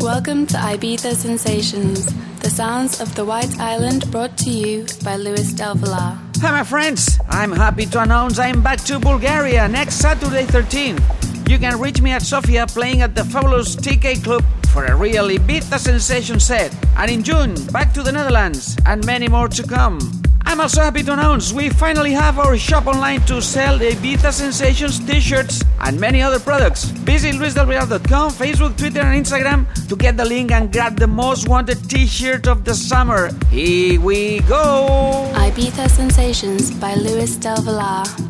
Welcome to Ibiza Sensations, the sounds of the White Island brought to you by Luis Del Villar. Hi, my friends. I'm happy to announce I'm back to Bulgaria next Saturday 13th. You can reach me at Sofia playing at the fabulous TK Club for a real Ibiza sensation set. And in June, back to the Netherlands, and many more to come. I'm also happy to announce we finally have our shop online to sell the Ibiza Sensations t-shirts and many other products. Visit luisdelvillar.com, Facebook, Twitter and Instagram to get the link and grab the most wanted t-shirt of the summer. Here we go! Ibiza Sensations by Luis Del Villar.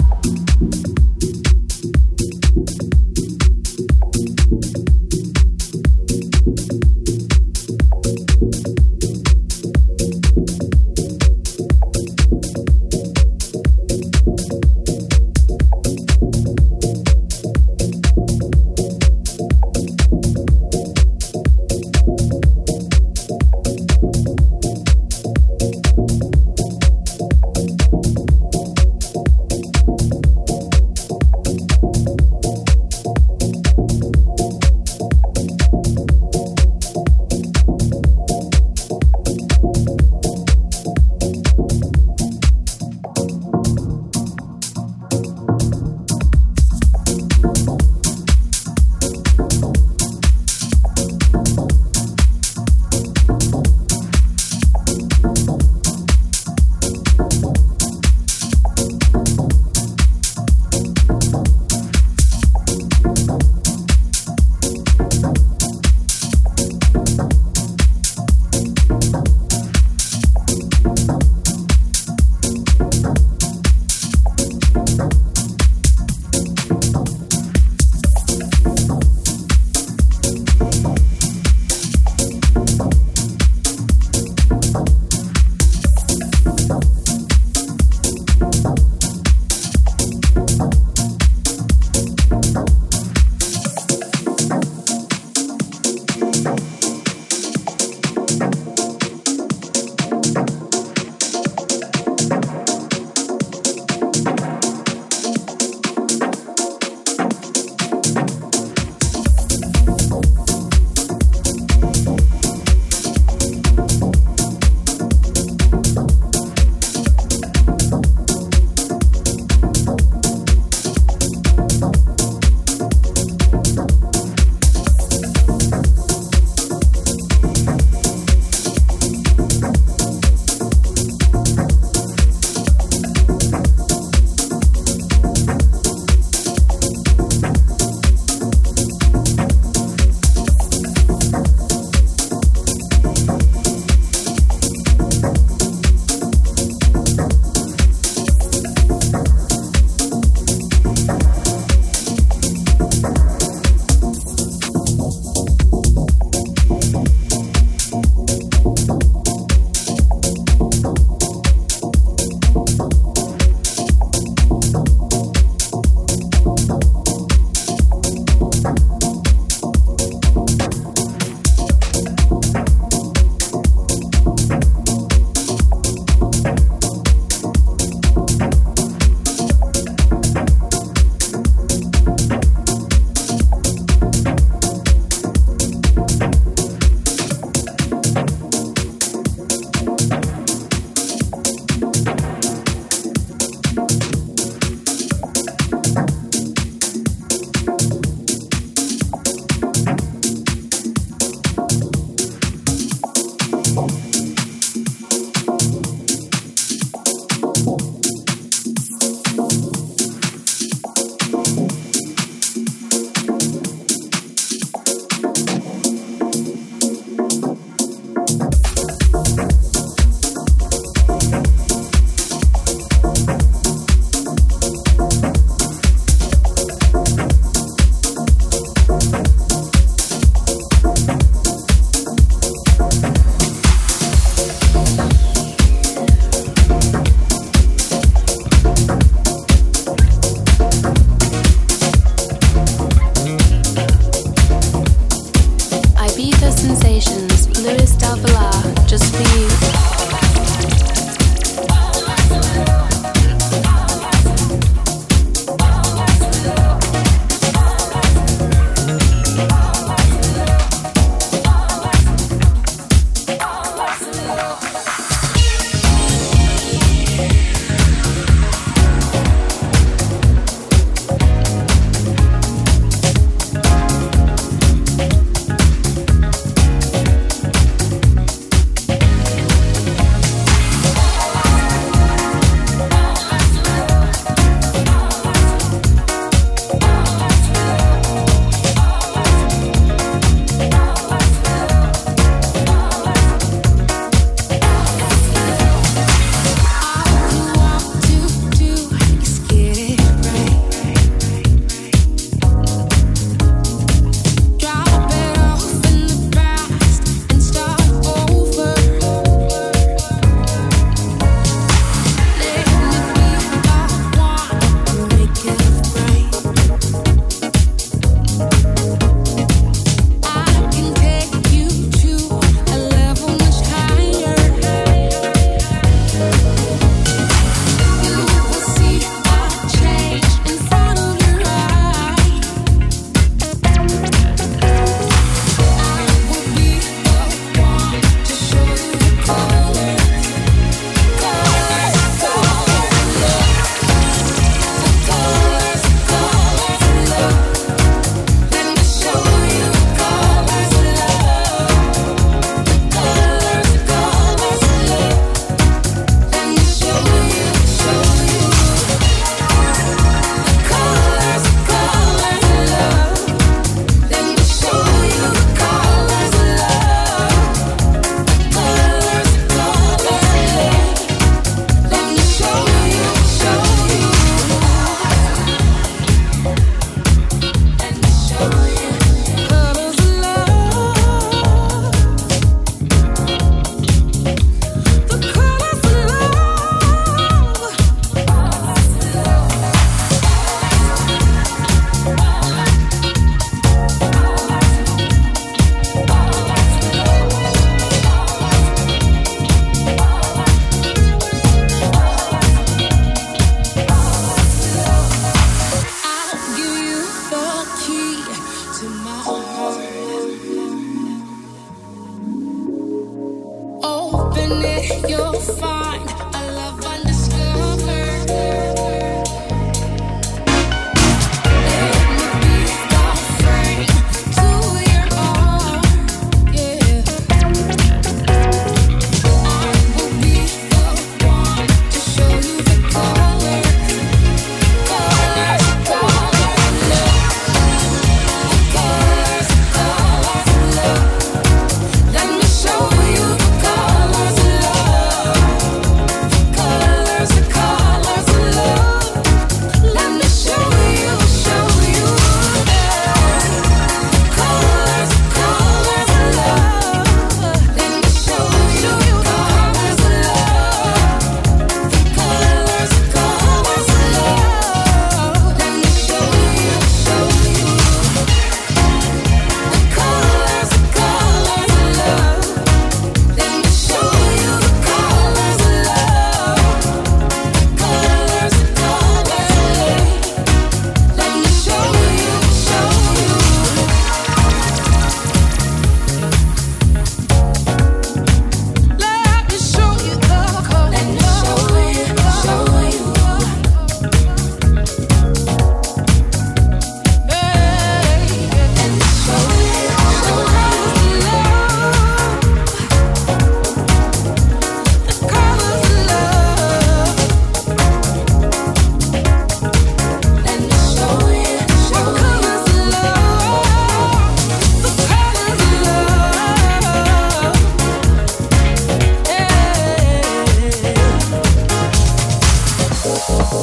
open it, you'll find.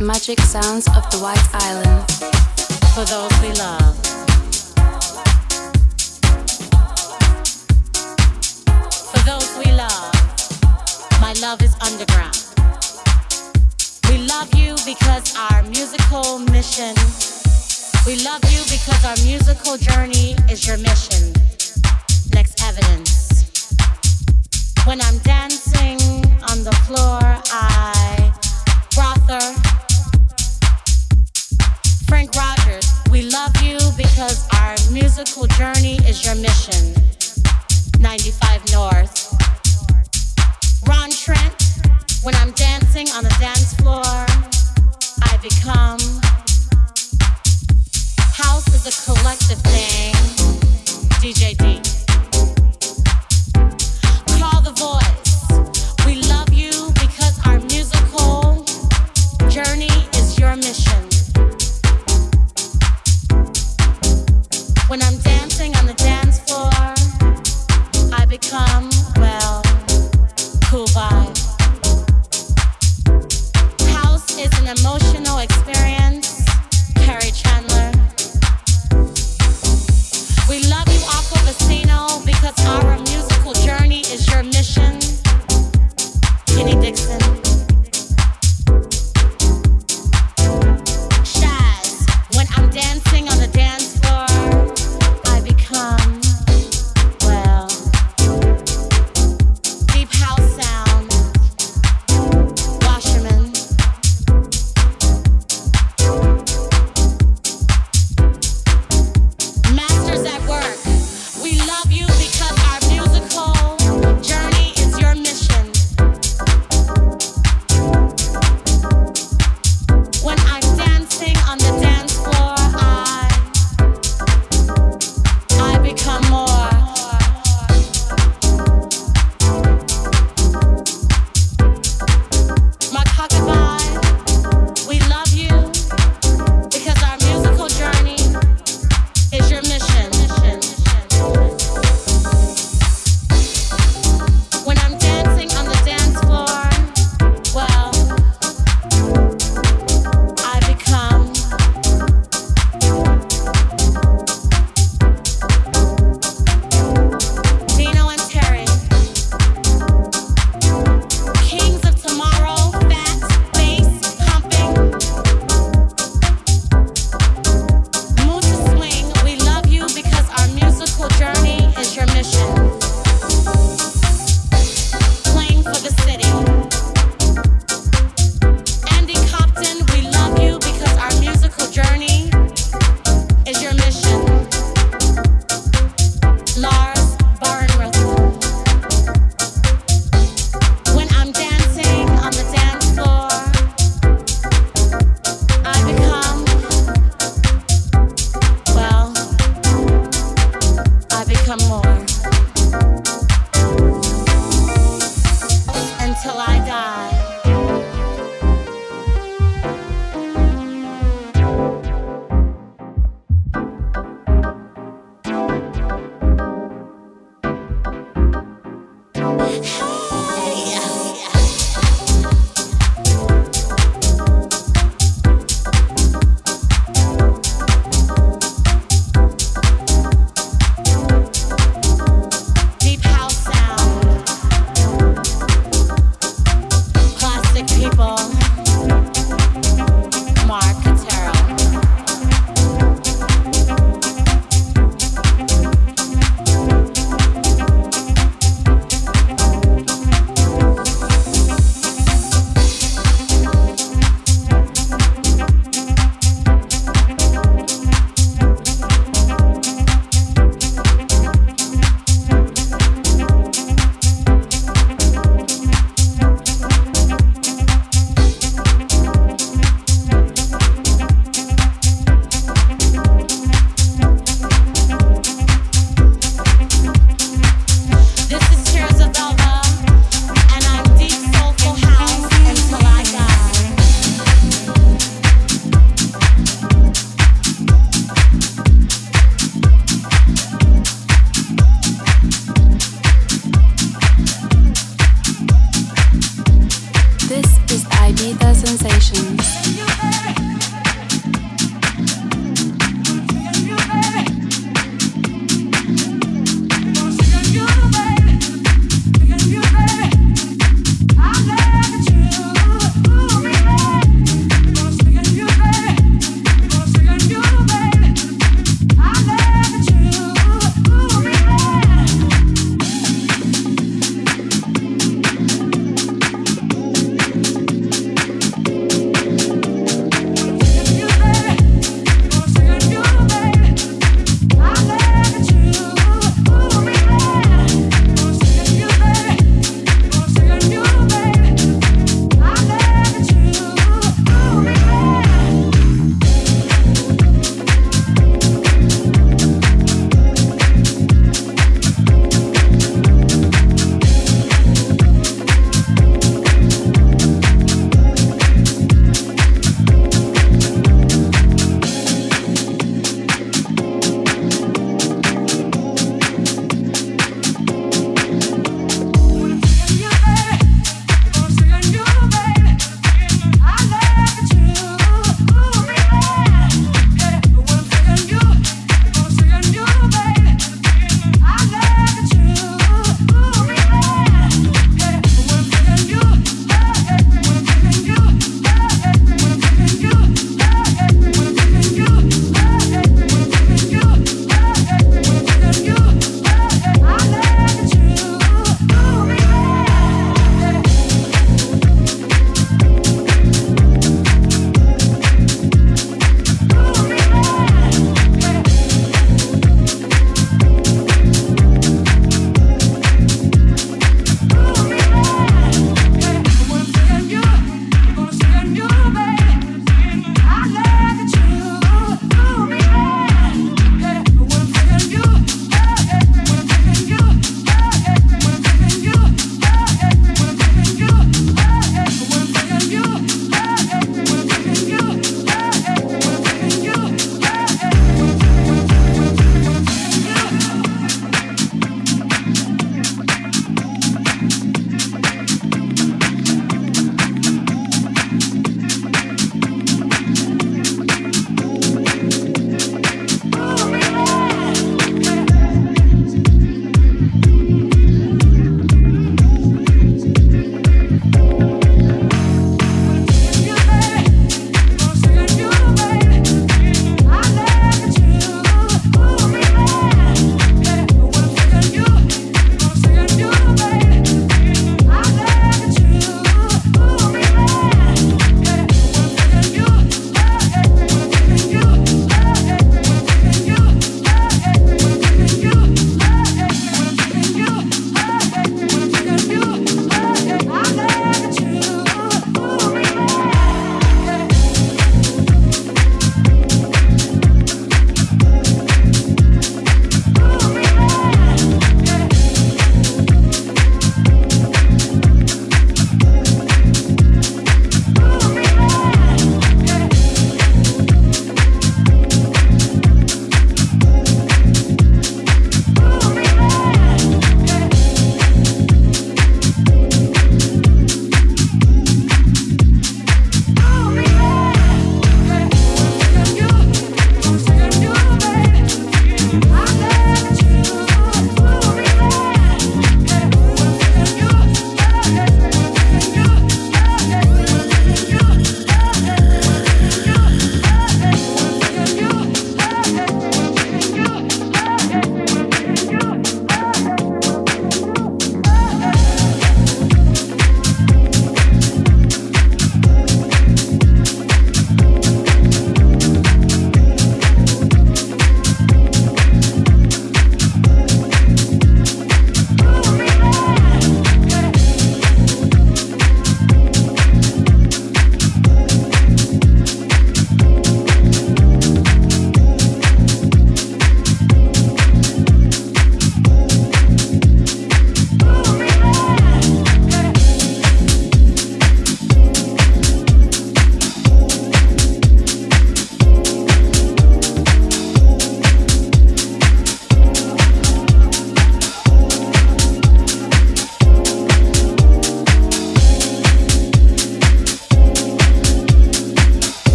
magic sounds of the White Island. For those we love. For those we love, my love is underground. We love you because our musical mission. We love you because our musical journey is your mission. Next evidence. When I'm dancing on the floor, I brother Frank Rogers, we love you because our musical journey is your mission. 95 North. Ron Trent, when I'm dancing on the dance floor, I become. House is a collective thing. DJ D.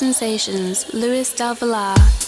Sensations, Luis Del Villar.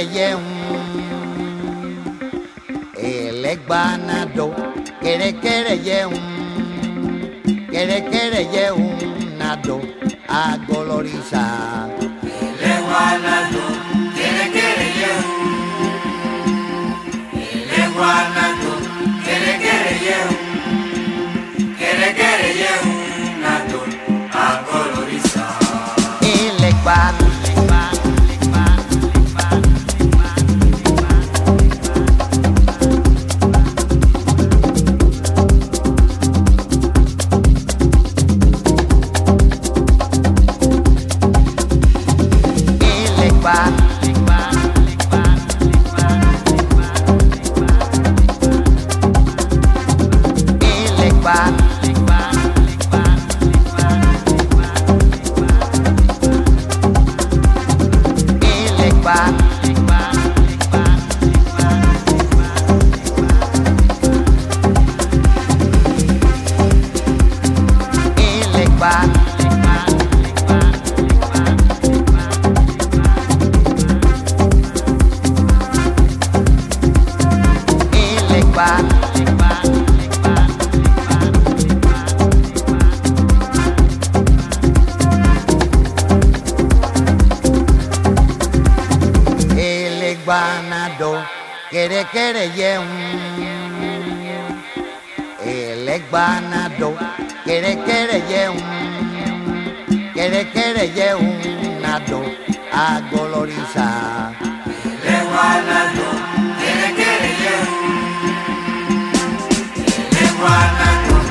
ẹyẹ ń ẹlẹgbanadọ kẹrẹkẹrẹ yẹ ń kẹrẹkẹrẹ yẹ ń nadọ agọlọrìṣà. banado, quiere quiere yeun. El banado, quiere quiere yeun. Quiere quiere yeun nado a goloriza. El banado, quiere quiere yeun. El banado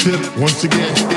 trip once again.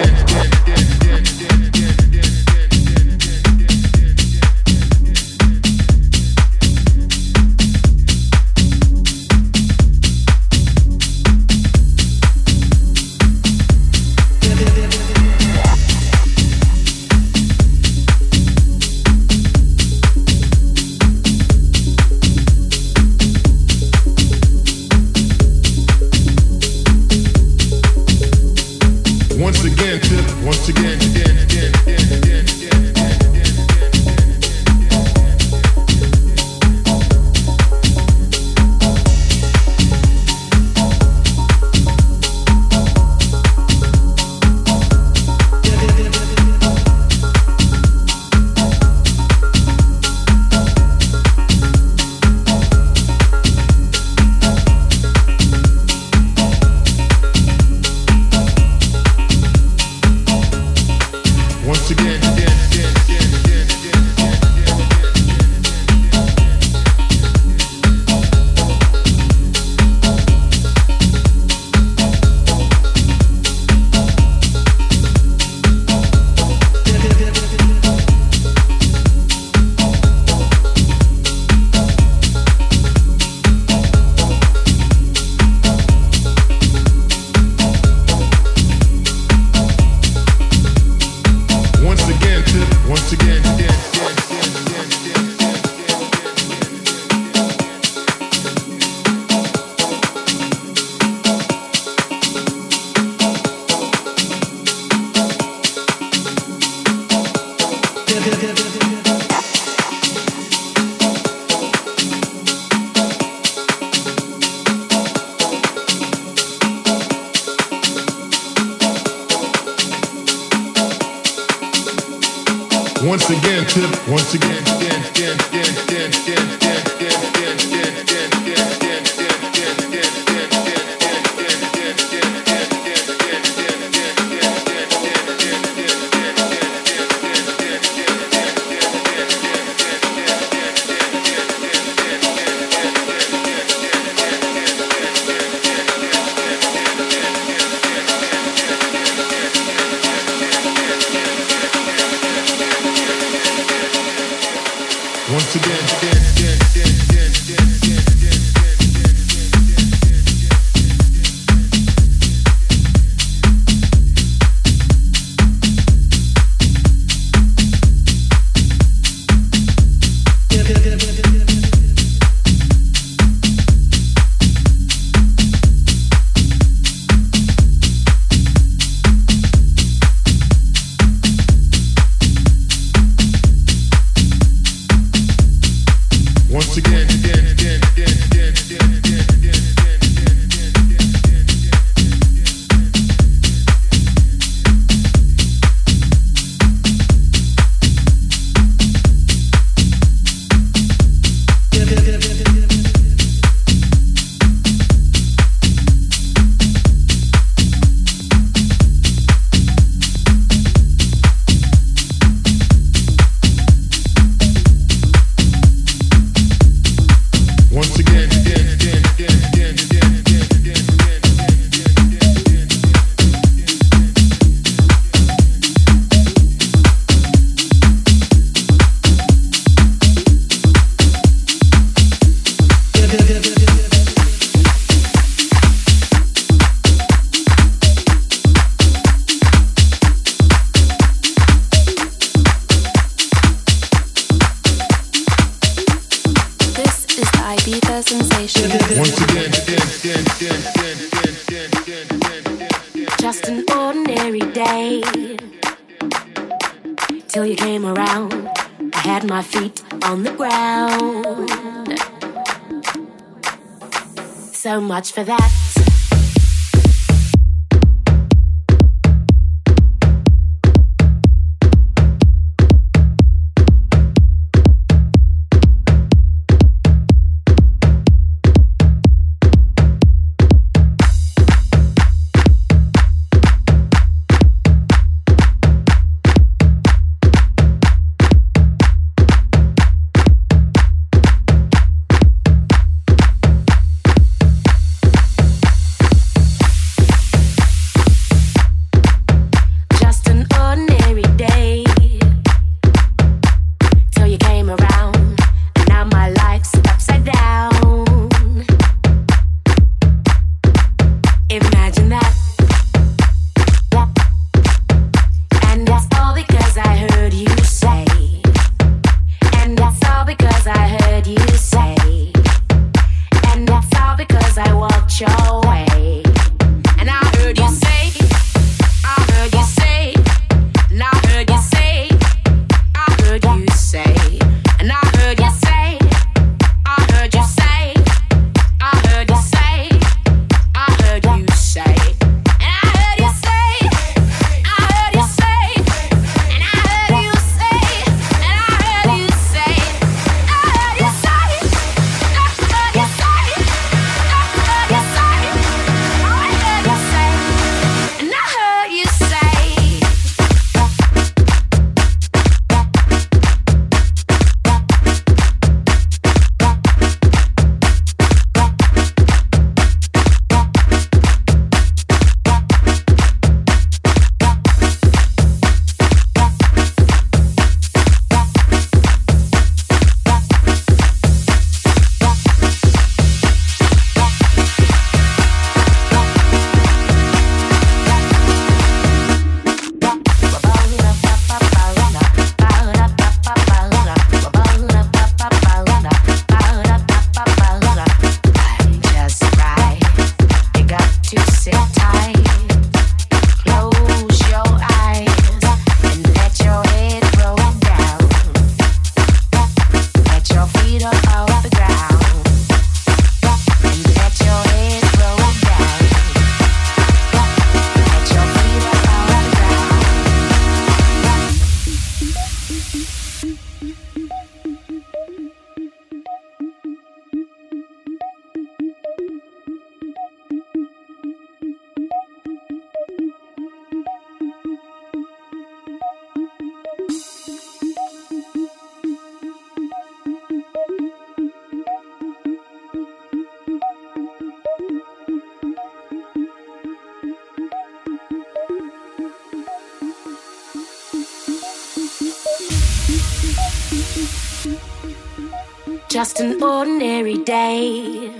Ordinary day.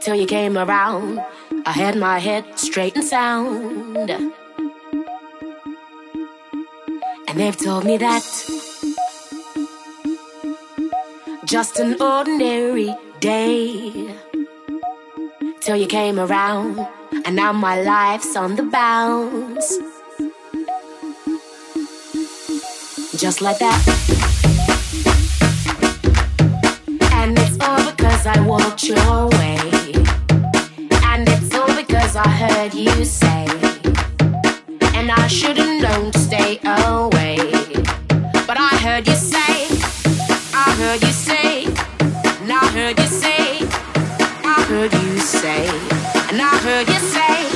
Till you came around, I had my head straight and sound. And they've told me that just an ordinary day. Till you came around, and now my life's on the bounce. Just like that. I walked your way. And it's all because I heard you say. And I should've known to stay away. But I heard you say, I heard you say, and I heard you say, I heard you say, and I heard you say,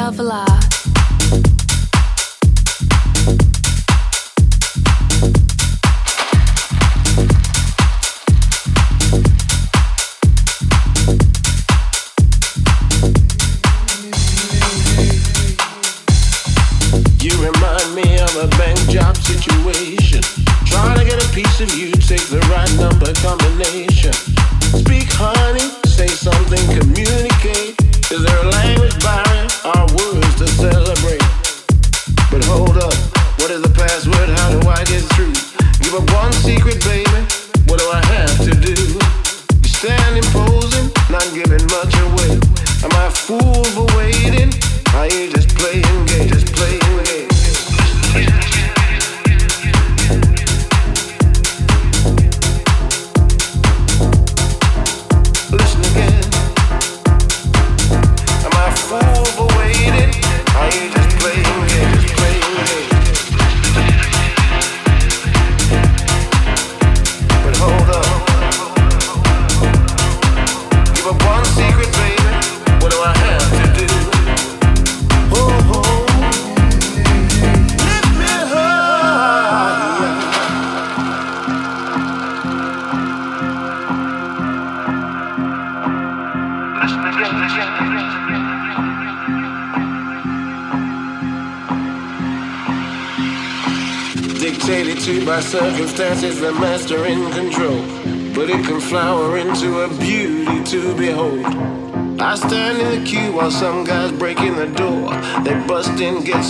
Luis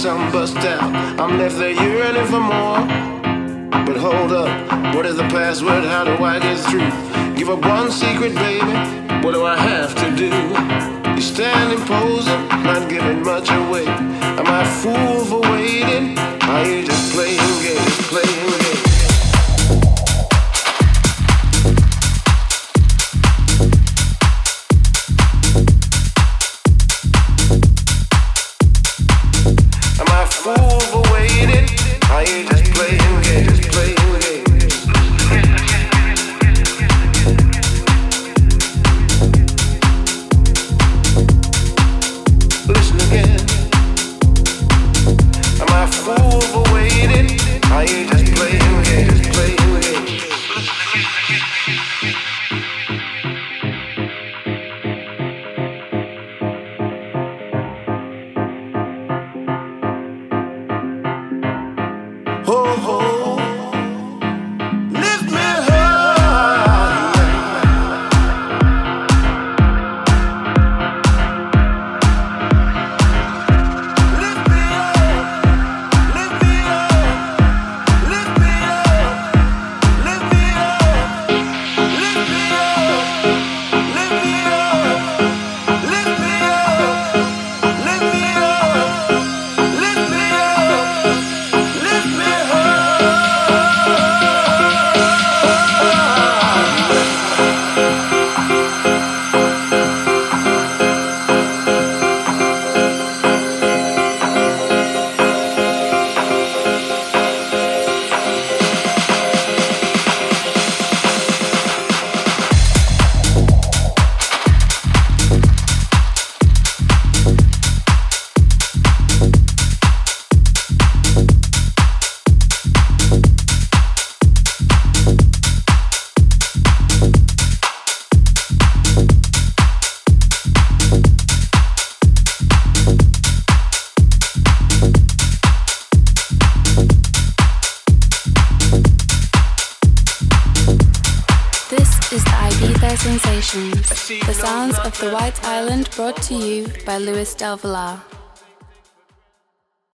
some bust by Luis Del.